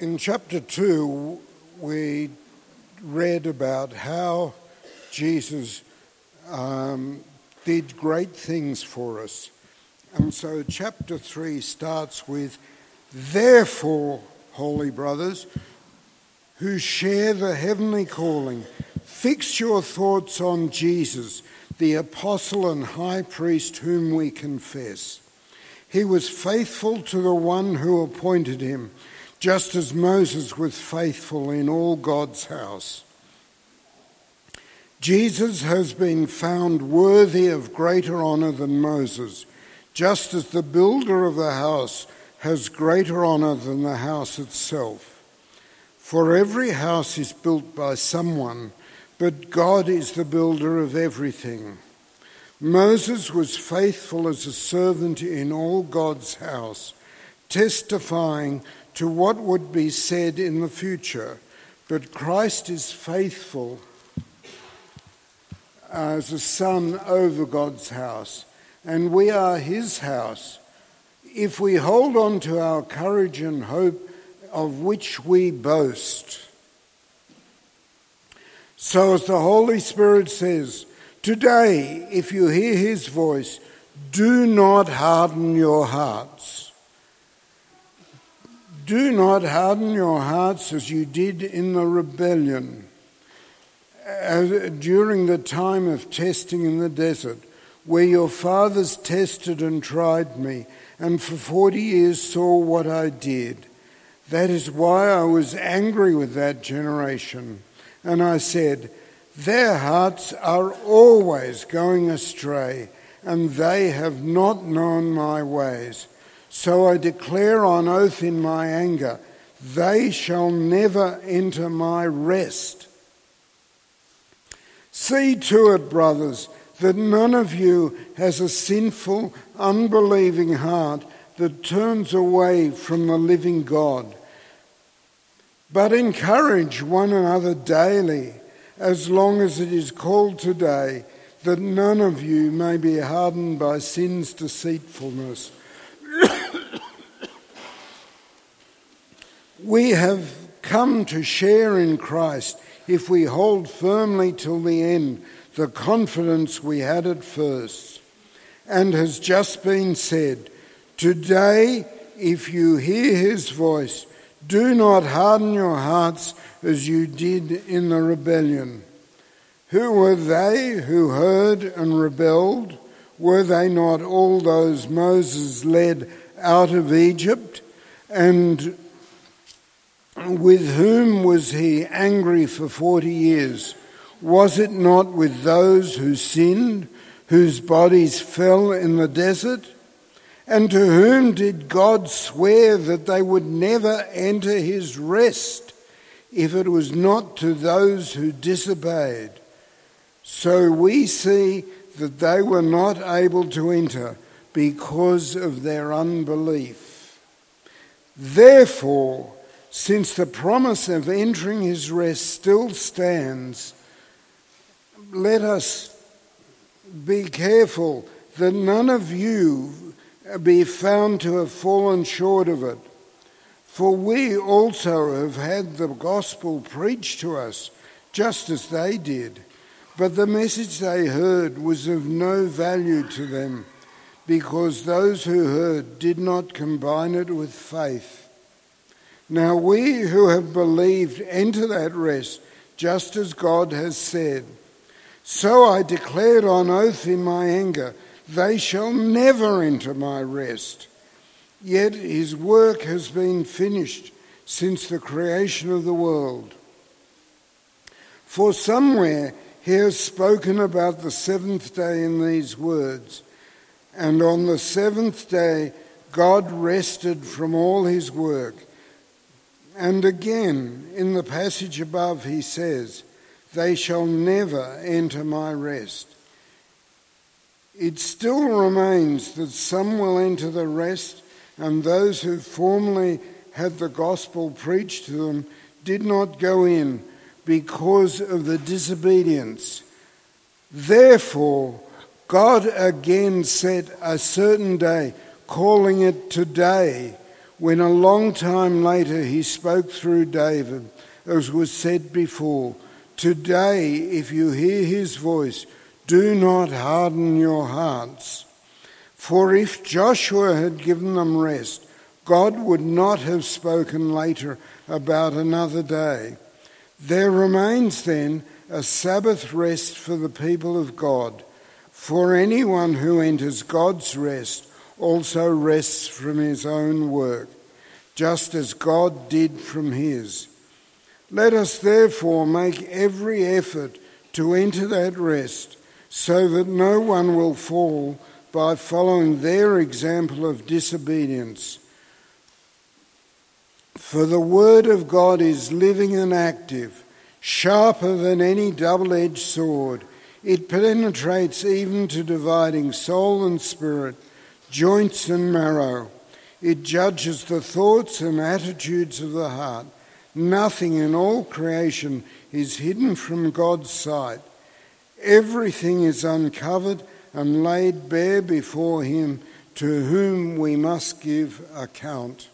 In chapter 2, we read about how Jesus um, did great things for us. And so, chapter 3 starts with, Therefore, holy brothers, who share the heavenly calling, fix your thoughts on Jesus, the apostle and high priest whom we confess. He was faithful to the one who appointed him just as Moses was faithful in all God's house. Jesus has been found worthy of greater honour than Moses, just as the builder of the house has greater honour than the house itself. For every house is built by someone, but God is the builder of everything. Moses was faithful as a servant in all God's house, testifying to what would be said in the future, but Christ is faithful as a son over God's house, and we are his house. If we hold on to our courage and hope of which we boast. So, as the Holy Spirit says, today, if you hear his voice, do not harden your hearts. Do not harden your hearts as you did in the rebellion as, during the time of testing in the desert, where your fathers tested and tried me, and for forty years saw what I did. That is why I was angry with that generation. And I said, Their hearts are always going astray, and they have not known my ways. So I declare on oath in my anger, they shall never enter my rest. See to it, brothers, that none of you has a sinful, unbelieving heart that turns away from the living God. But encourage one another daily, as long as it is called today, that none of you may be hardened by sin's deceitfulness. We have come to share in Christ if we hold firmly till the end the confidence we had at first. And has just been said, Today, if you hear his voice, do not harden your hearts as you did in the rebellion. Who were they who heard and rebelled? Were they not all those Moses led out of Egypt? And with whom was he angry for forty years? Was it not with those who sinned, whose bodies fell in the desert? And to whom did God swear that they would never enter his rest, if it was not to those who disobeyed? So we see that they were not able to enter because of their unbelief. Therefore, since the promise of entering his rest still stands, let us be careful that none of you be found to have fallen short of it. For we also have had the gospel preached to us, just as they did. But the message they heard was of no value to them, because those who heard did not combine it with faith. Now we who have believed enter that rest, just as God has said. So I declared on oath in my anger, they shall never enter my rest. Yet his work has been finished since the creation of the world. For somewhere he has spoken about the seventh day in these words And on the seventh day, God rested from all his work. And again, in the passage above, he says, They shall never enter my rest. It still remains that some will enter the rest, and those who formerly had the gospel preached to them did not go in because of the disobedience. Therefore, God again set a certain day, calling it today, when a long time later he spoke through David, as was said before, Today, if you hear his voice, do not harden your hearts. For if Joshua had given them rest, God would not have spoken later about another day. There remains then a Sabbath rest for the people of God. For anyone who enters God's rest also rests from his own work, just as God did from his. Let us therefore make every effort to enter that rest, so that no one will fall by following their example of disobedience. For the word of God is living and active, sharper than any double edged sword. It penetrates even to dividing soul and spirit, joints and marrow. It judges the thoughts and attitudes of the heart. Nothing in all creation is hidden from God's sight. Everything is uncovered and laid bare before Him, to whom we must give account.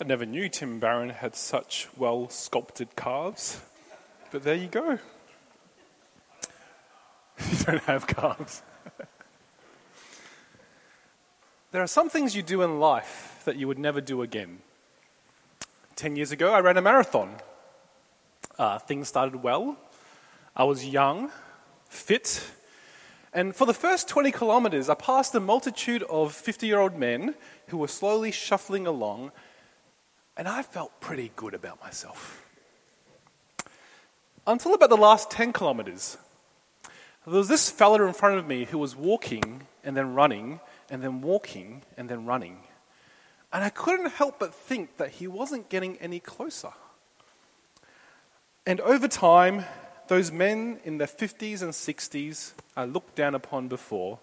I never knew Tim Barron had such well sculpted calves, but there you go. you don't have calves. there are some things you do in life that you would never do again. Ten years ago, I ran a marathon. Uh, things started well. I was young, fit, and for the first 20 kilometers, I passed a multitude of 50 year old men who were slowly shuffling along and I felt pretty good about myself. Until about the last 10 kilometers. There was this fella in front of me who was walking and then running and then walking and then running. And I couldn't help but think that he wasn't getting any closer. And over time, those men in their 50s and 60s I looked down upon before,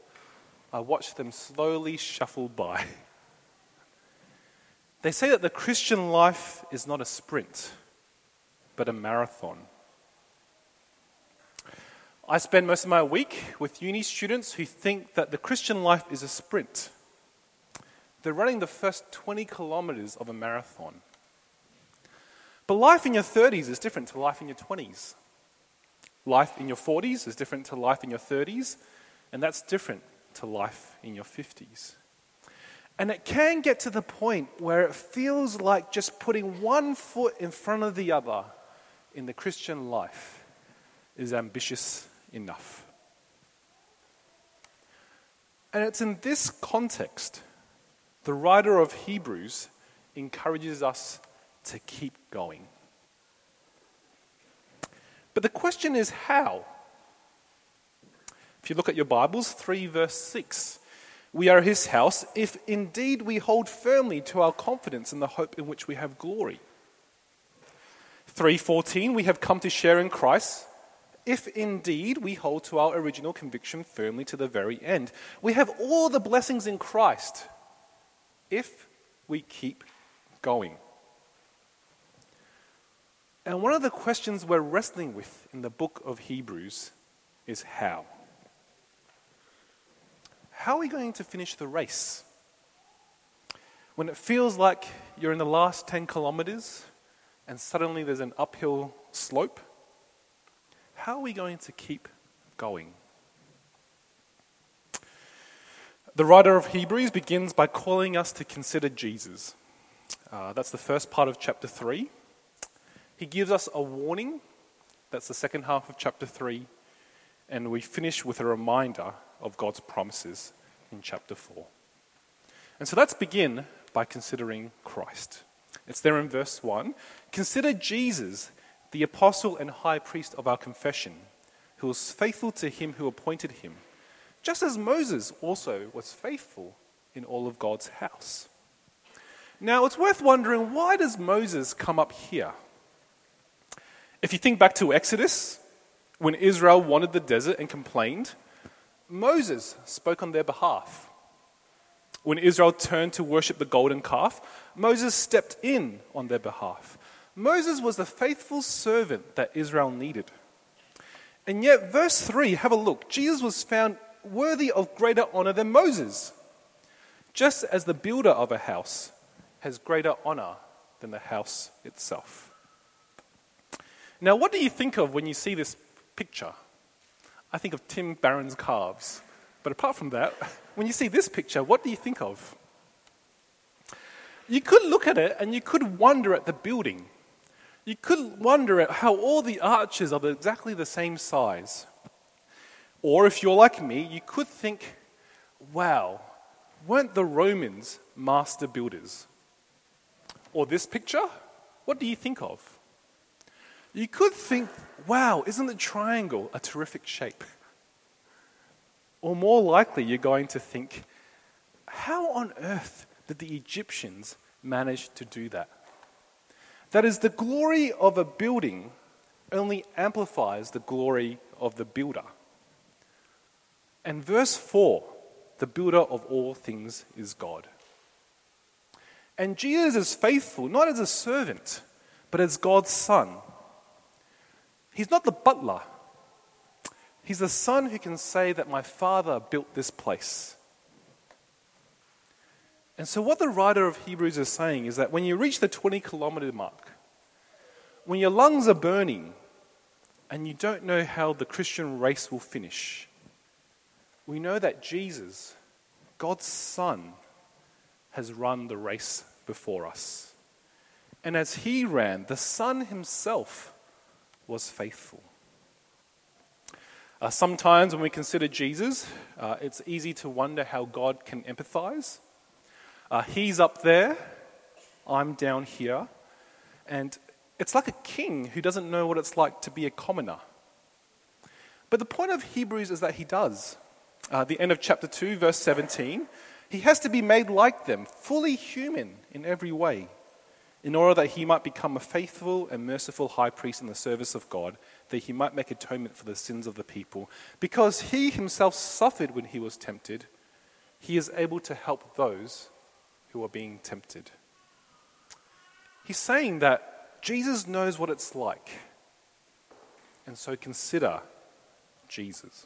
I watched them slowly shuffle by. They say that the Christian life is not a sprint, but a marathon. I spend most of my week with uni students who think that the Christian life is a sprint. They're running the first 20 kilometers of a marathon. But life in your 30s is different to life in your 20s. Life in your 40s is different to life in your 30s, and that's different to life in your 50s. And it can get to the point where it feels like just putting one foot in front of the other in the Christian life is ambitious enough. And it's in this context the writer of Hebrews encourages us to keep going. But the question is how? If you look at your Bibles, 3 verse 6 we are his house if indeed we hold firmly to our confidence in the hope in which we have glory. 3:14 we have come to share in Christ if indeed we hold to our original conviction firmly to the very end. We have all the blessings in Christ if we keep going. And one of the questions we're wrestling with in the book of Hebrews is how? How are we going to finish the race? When it feels like you're in the last 10 kilometers and suddenly there's an uphill slope, how are we going to keep going? The writer of Hebrews begins by calling us to consider Jesus. Uh, that's the first part of chapter 3. He gives us a warning. That's the second half of chapter 3. And we finish with a reminder of God's promises in chapter 4. And so let's begin by considering Christ. It's there in verse 1. Consider Jesus, the apostle and high priest of our confession, who was faithful to him who appointed him, just as Moses also was faithful in all of God's house. Now, it's worth wondering why does Moses come up here? If you think back to Exodus, when Israel wanted the desert and complained, Moses spoke on their behalf. When Israel turned to worship the golden calf, Moses stepped in on their behalf. Moses was the faithful servant that Israel needed. And yet, verse 3, have a look. Jesus was found worthy of greater honor than Moses, just as the builder of a house has greater honor than the house itself. Now, what do you think of when you see this picture? I think of Tim Barron's calves. But apart from that, when you see this picture, what do you think of? You could look at it and you could wonder at the building. You could wonder at how all the arches are exactly the same size. Or if you're like me, you could think, wow, weren't the Romans master builders? Or this picture, what do you think of? You could think, wow, isn't the triangle a terrific shape? Or more likely, you're going to think, how on earth did the Egyptians manage to do that? That is, the glory of a building only amplifies the glory of the builder. And verse 4 the builder of all things is God. And Jesus is faithful, not as a servant, but as God's son. He's not the butler, he's the son who can say that my father built this place. And so, what the writer of Hebrews is saying is that when you reach the 20 kilometer mark, when your lungs are burning and you don't know how the Christian race will finish, we know that Jesus, God's Son, has run the race before us. And as he ran, the Son himself was faithful. Uh, sometimes when we consider Jesus, uh, it's easy to wonder how God can empathize. Uh, he's up there, I'm down here, and it's like a king who doesn't know what it's like to be a commoner. But the point of Hebrews is that he does uh, the end of chapter 2, verse 17, he has to be made like them, fully human in every way, in order that he might become a faithful and merciful high priest in the service of God, that he might make atonement for the sins of the people. Because he himself suffered when he was tempted, he is able to help those who are being tempted. He's saying that Jesus knows what it's like, and so consider Jesus.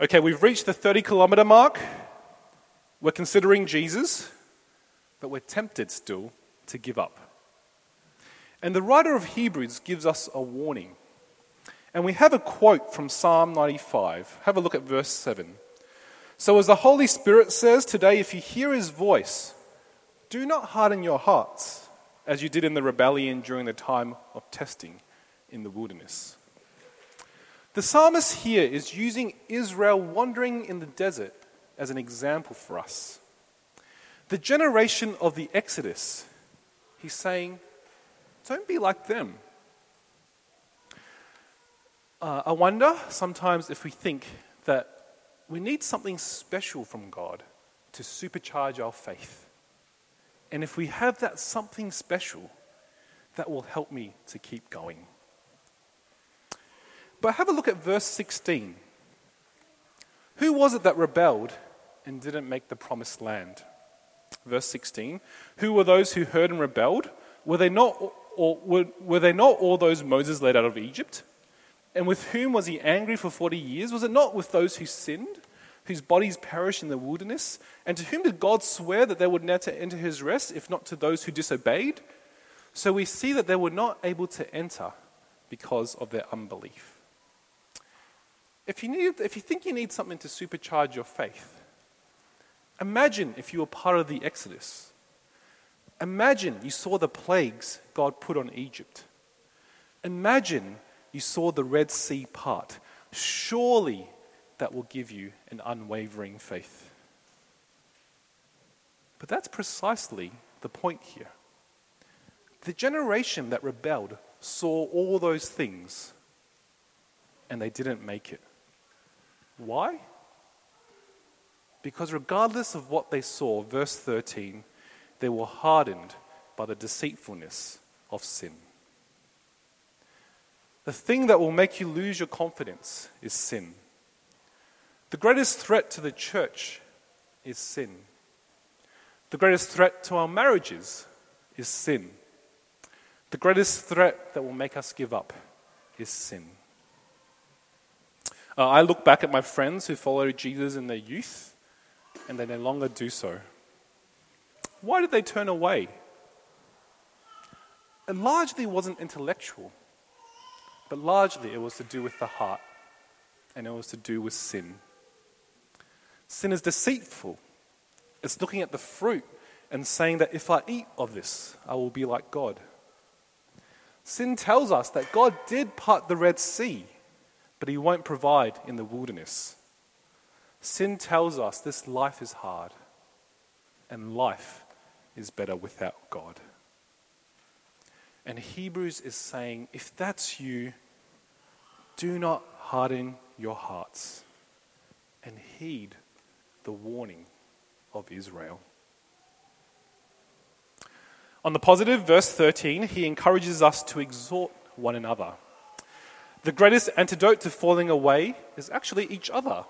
Okay, we've reached the 30 kilometer mark. We're considering Jesus, but we're tempted still to give up. And the writer of Hebrews gives us a warning. And we have a quote from Psalm 95. Have a look at verse 7. So, as the Holy Spirit says today, if you hear his voice, do not harden your hearts as you did in the rebellion during the time of testing in the wilderness. The psalmist here is using Israel wandering in the desert as an example for us. The generation of the Exodus, he's saying, don't be like them. Uh, I wonder sometimes if we think that we need something special from God to supercharge our faith. And if we have that something special, that will help me to keep going. But have a look at verse 16. Who was it that rebelled and didn't make the promised land? Verse 16. Who were those who heard and rebelled? Were they not, or, were, were they not all those Moses led out of Egypt? And with whom was he angry for 40 years? Was it not with those who sinned, whose bodies perished in the wilderness? And to whom did God swear that they would never enter his rest, if not to those who disobeyed? So we see that they were not able to enter because of their unbelief. If you, need, if you think you need something to supercharge your faith, imagine if you were part of the Exodus. Imagine you saw the plagues God put on Egypt. Imagine you saw the Red Sea part. Surely that will give you an unwavering faith. But that's precisely the point here. The generation that rebelled saw all those things and they didn't make it. Why? Because regardless of what they saw, verse 13, they were hardened by the deceitfulness of sin. The thing that will make you lose your confidence is sin. The greatest threat to the church is sin. The greatest threat to our marriages is sin. The greatest threat that will make us give up is sin. Uh, I look back at my friends who followed Jesus in their youth, and they no longer do so. Why did they turn away? It largely wasn't intellectual, but largely it was to do with the heart, and it was to do with sin. Sin is deceitful. It's looking at the fruit and saying that if I eat of this, I will be like God. Sin tells us that God did part the Red Sea, but He won't provide in the wilderness. Sin tells us this life is hard, and life is better without God. And Hebrews is saying if that's you, do not harden your hearts and heed the warning of Israel. On the positive, verse 13, he encourages us to exhort one another. The greatest antidote to falling away is actually each other.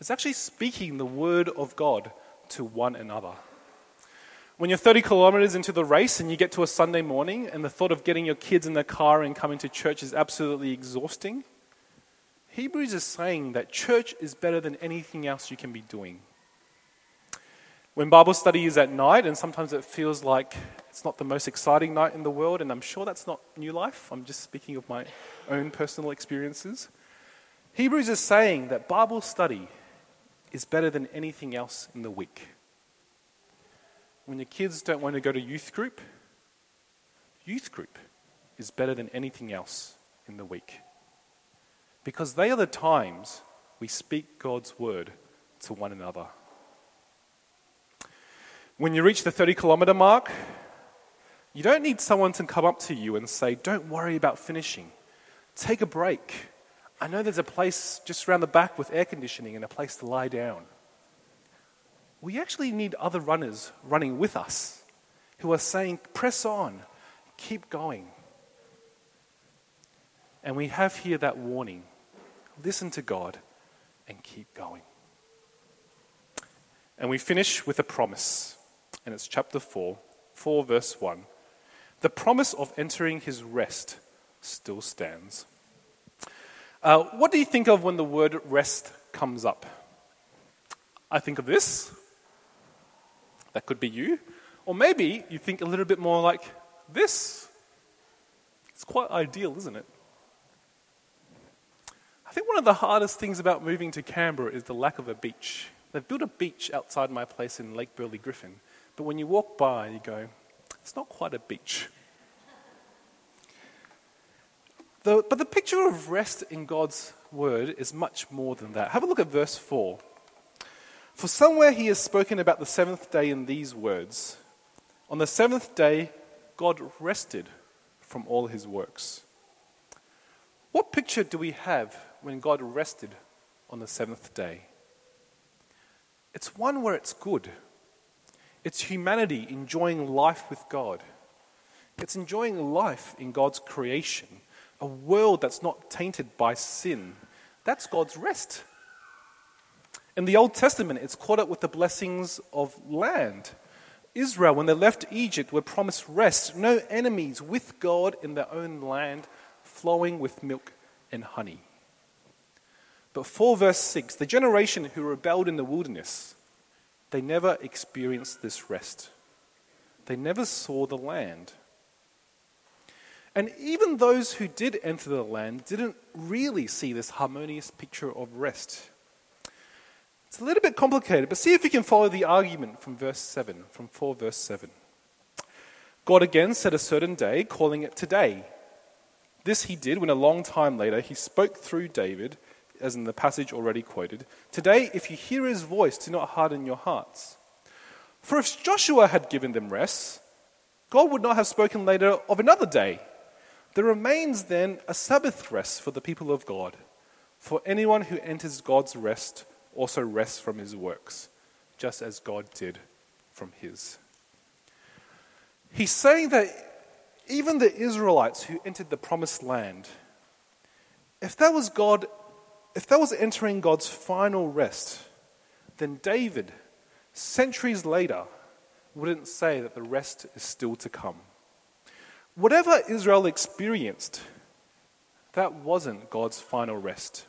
It's actually speaking the word of God to one another. When you're 30 kilometers into the race and you get to a Sunday morning and the thought of getting your kids in the car and coming to church is absolutely exhausting, Hebrews is saying that church is better than anything else you can be doing. When Bible study is at night, and sometimes it feels like it's not the most exciting night in the world, and I'm sure that's not New Life, I'm just speaking of my own personal experiences. Hebrews is saying that Bible study is better than anything else in the week when your kids don't want to go to youth group, youth group is better than anything else in the week. Because they are the times we speak God's word to one another. When you reach the 30 kilometer mark, you don't need someone to come up to you and say, Don't worry about finishing. Take a break. I know there's a place just around the back with air conditioning and a place to lie down we actually need other runners running with us who are saying, press on, keep going. And we have here that warning listen to God and keep going. And we finish with a promise, and it's chapter 4, 4 verse 1. The promise of entering his rest still stands. Uh, what do you think of when the word rest comes up? I think of this that could be you. Or maybe you think a little bit more like this. It's quite ideal, isn't it? I think one of the hardest things about moving to Canberra is the lack of a beach. They've built a beach outside my place in Lake Burley Griffin, but when you walk by, you go, it's not quite a beach. The, but the picture of rest in God's word is much more than that. Have a look at verse 4. For somewhere he has spoken about the seventh day in these words On the seventh day, God rested from all his works. What picture do we have when God rested on the seventh day? It's one where it's good. It's humanity enjoying life with God. It's enjoying life in God's creation, a world that's not tainted by sin. That's God's rest. In the Old Testament, it's caught up with the blessings of land. Israel, when they left Egypt, were promised rest, no enemies, with God in their own land, flowing with milk and honey. But 4 verse 6 the generation who rebelled in the wilderness, they never experienced this rest. They never saw the land. And even those who did enter the land didn't really see this harmonious picture of rest. It's a little bit complicated, but see if you can follow the argument from verse 7, from 4 verse 7. God again set a certain day, calling it today. This he did when a long time later he spoke through David, as in the passage already quoted Today, if you hear his voice, do not harden your hearts. For if Joshua had given them rest, God would not have spoken later of another day. There remains then a Sabbath rest for the people of God. For anyone who enters God's rest also rests from his works, just as God did from his. He's saying that even the Israelites who entered the promised land, if that was God, if that was entering God's final rest, then David, centuries later, wouldn't say that the rest is still to come. Whatever Israel experienced, that wasn't God's final rest.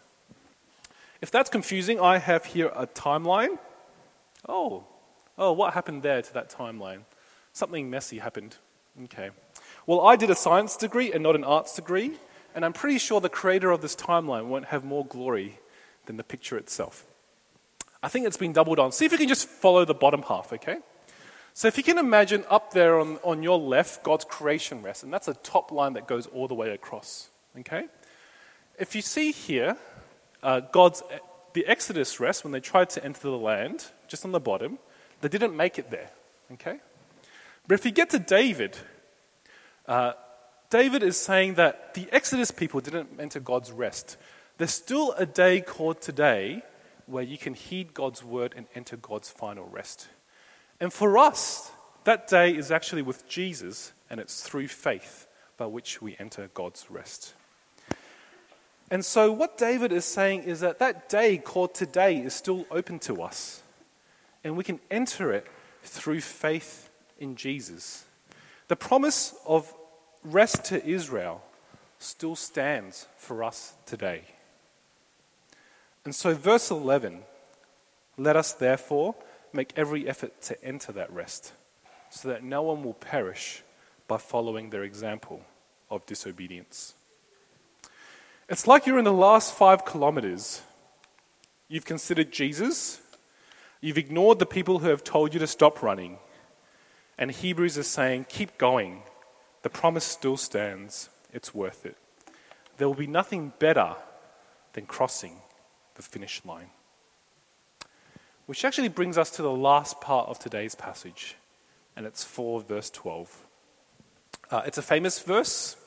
If that's confusing, I have here a timeline. Oh, oh, what happened there to that timeline? Something messy happened. Okay. Well, I did a science degree and not an arts degree, and I'm pretty sure the creator of this timeline won't have more glory than the picture itself. I think it's been doubled on. See if you can just follow the bottom half, okay? So if you can imagine up there on, on your left, God's creation rest, and that's a top line that goes all the way across, okay? If you see here, uh, God's, the Exodus rest, when they tried to enter the land, just on the bottom, they didn't make it there, okay? But if you get to David, uh, David is saying that the Exodus people didn't enter God's rest. There's still a day called today where you can heed God's word and enter God's final rest. And for us, that day is actually with Jesus, and it's through faith by which we enter God's rest. And so, what David is saying is that that day called today is still open to us, and we can enter it through faith in Jesus. The promise of rest to Israel still stands for us today. And so, verse 11 let us therefore make every effort to enter that rest, so that no one will perish by following their example of disobedience. It's like you're in the last five kilometers. You've considered Jesus, you've ignored the people who have told you to stop running. And Hebrews is saying, keep going. The promise still stands. It's worth it. There will be nothing better than crossing the finish line. Which actually brings us to the last part of today's passage, and it's 4 verse 12. Uh, it's a famous verse.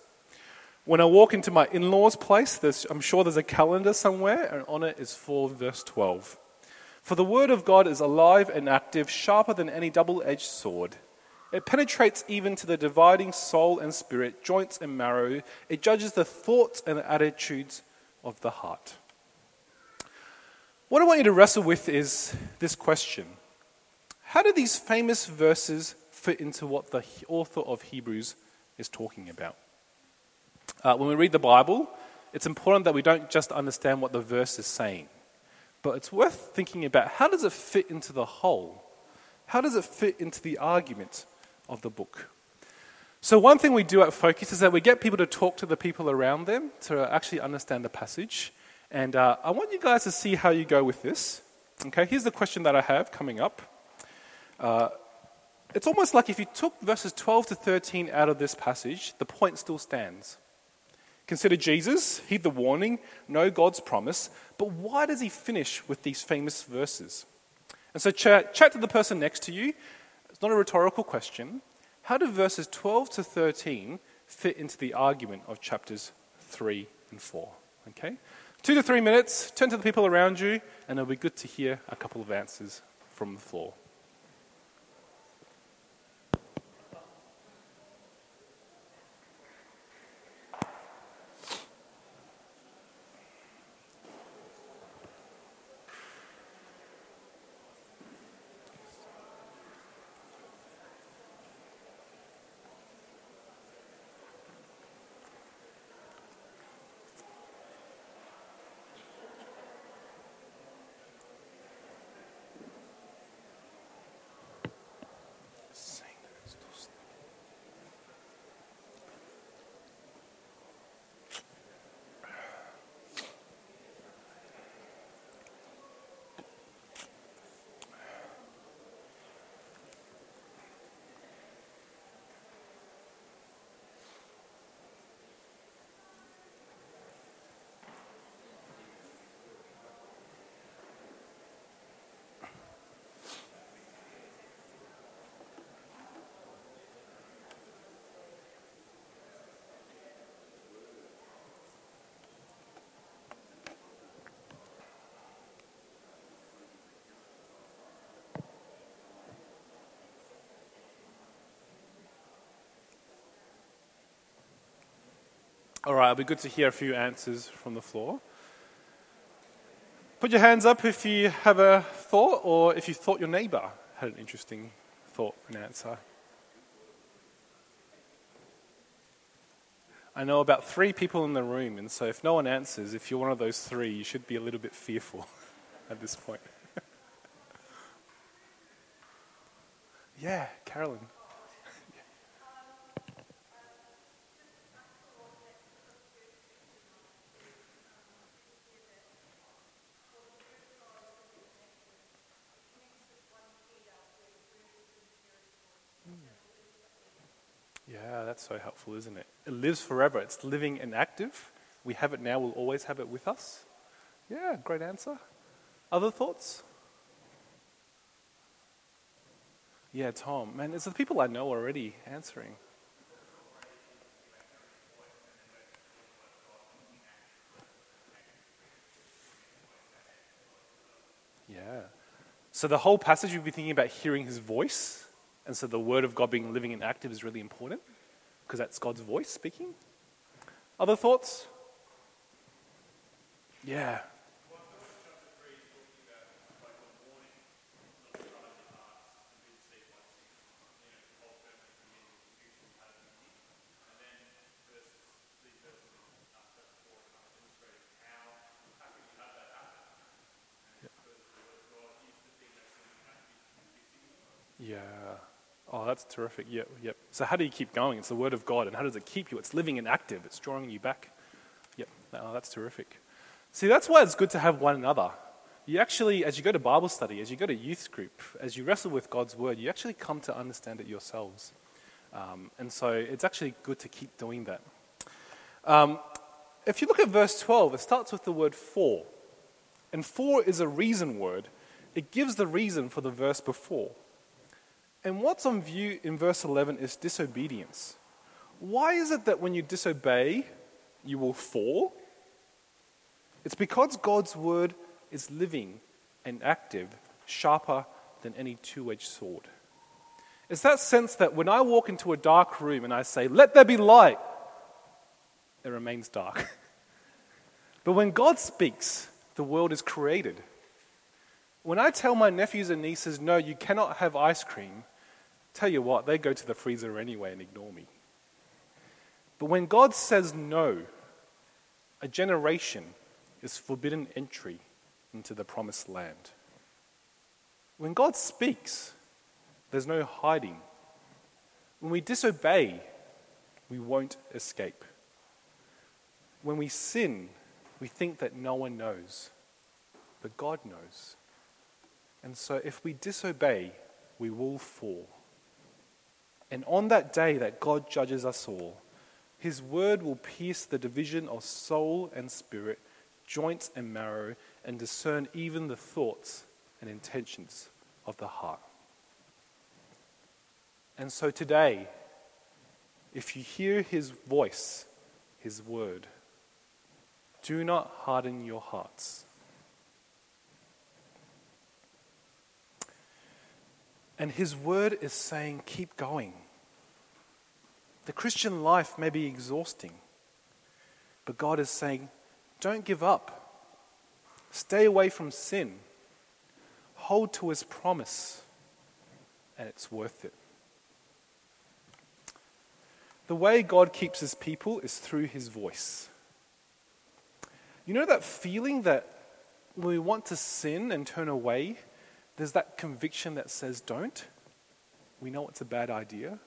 When I walk into my in law's place, I'm sure there's a calendar somewhere, and on it is 4 verse 12. For the word of God is alive and active, sharper than any double edged sword. It penetrates even to the dividing soul and spirit, joints and marrow. It judges the thoughts and the attitudes of the heart. What I want you to wrestle with is this question How do these famous verses fit into what the author of Hebrews is talking about? Uh, when we read the Bible, it's important that we don't just understand what the verse is saying, but it's worth thinking about how does it fit into the whole? How does it fit into the argument of the book? So, one thing we do at Focus is that we get people to talk to the people around them to actually understand the passage. And uh, I want you guys to see how you go with this. Okay, here's the question that I have coming up. Uh, it's almost like if you took verses 12 to 13 out of this passage, the point still stands. Consider Jesus, heed the warning, know God's promise, but why does he finish with these famous verses? And so chat, chat to the person next to you. It's not a rhetorical question. How do verses 12 to 13 fit into the argument of chapters 3 and 4? Okay? Two to three minutes, turn to the people around you, and it'll be good to hear a couple of answers from the floor. All right, it'll be good to hear a few answers from the floor. Put your hands up if you have a thought or if you thought your neighbor had an interesting thought and answer. I know about three people in the room, and so if no one answers, if you're one of those three, you should be a little bit fearful at this point. yeah, Carolyn. Yeah, that's so helpful, isn't it? It lives forever. It's living and active. We have it now, we'll always have it with us. Yeah, great answer. Other thoughts? Yeah, Tom. Man, it's the people I know already answering. Yeah. So the whole passage, you'll be thinking about hearing his voice. And so the word of God being living and active is really important because that's God's voice speaking. Other thoughts? Yeah. Yeah. Oh, that's terrific. Yep, yep. So, how do you keep going? It's the Word of God. And how does it keep you? It's living and active, it's drawing you back. Yep. Oh, that's terrific. See, that's why it's good to have one another. You actually, as you go to Bible study, as you go to youth group, as you wrestle with God's Word, you actually come to understand it yourselves. Um, and so, it's actually good to keep doing that. Um, if you look at verse 12, it starts with the word for. And for is a reason word, it gives the reason for the verse before. And what's on view in verse 11 is disobedience. Why is it that when you disobey, you will fall? It's because God's word is living and active, sharper than any two edged sword. It's that sense that when I walk into a dark room and I say, Let there be light, it remains dark. but when God speaks, the world is created. When I tell my nephews and nieces, No, you cannot have ice cream, Tell you what, they go to the freezer anyway and ignore me. But when God says no, a generation is forbidden entry into the promised land. When God speaks, there's no hiding. When we disobey, we won't escape. When we sin, we think that no one knows, but God knows. And so if we disobey, we will fall. And on that day that God judges us all, his word will pierce the division of soul and spirit, joints and marrow, and discern even the thoughts and intentions of the heart. And so today, if you hear his voice, his word, do not harden your hearts. And his word is saying, keep going. The Christian life may be exhausting, but God is saying, don't give up. Stay away from sin. Hold to his promise, and it's worth it. The way God keeps his people is through his voice. You know that feeling that when we want to sin and turn away, there's that conviction that says, don't. We know it's a bad idea.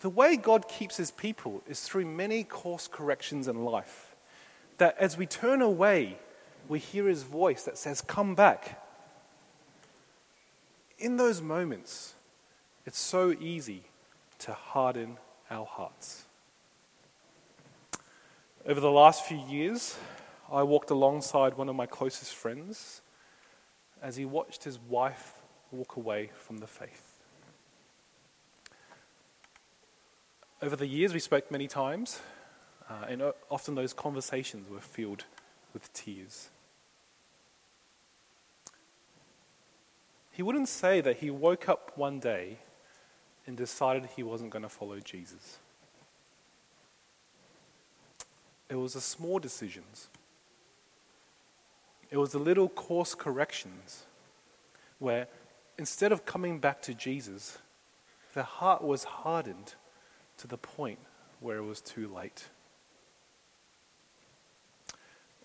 The way God keeps his people is through many course corrections in life. That as we turn away, we hear his voice that says, Come back. In those moments, it's so easy to harden our hearts. Over the last few years, I walked alongside one of my closest friends as he watched his wife walk away from the faith. Over the years, we spoke many times, uh, and often those conversations were filled with tears. He wouldn't say that he woke up one day and decided he wasn't going to follow Jesus. It was the small decisions it was the little course corrections where instead of coming back to Jesus, their heart was hardened to the point where it was too late.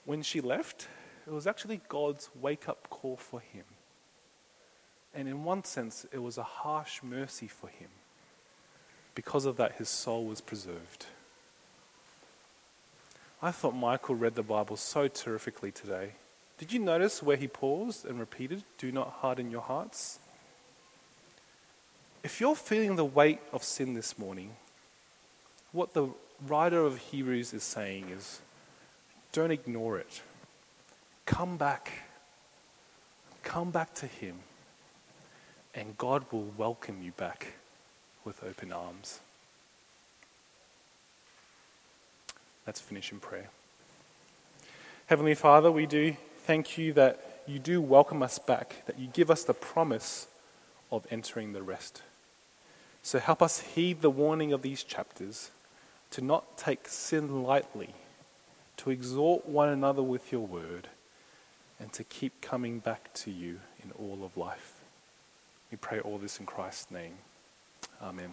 When she left, it was actually God's wake up call for him. And in one sense, it was a harsh mercy for him. Because of that, his soul was preserved. I thought Michael read the Bible so terrifically today. Did you notice where he paused and repeated, Do not harden your hearts? If you're feeling the weight of sin this morning, what the writer of Hebrews is saying is, don't ignore it. Come back. Come back to Him. And God will welcome you back with open arms. Let's finish in prayer. Heavenly Father, we do thank you that you do welcome us back, that you give us the promise of entering the rest. So help us heed the warning of these chapters to not take sin lightly, to exhort one another with your word, and to keep coming back to you in all of life. We pray all this in Christ's name. Amen.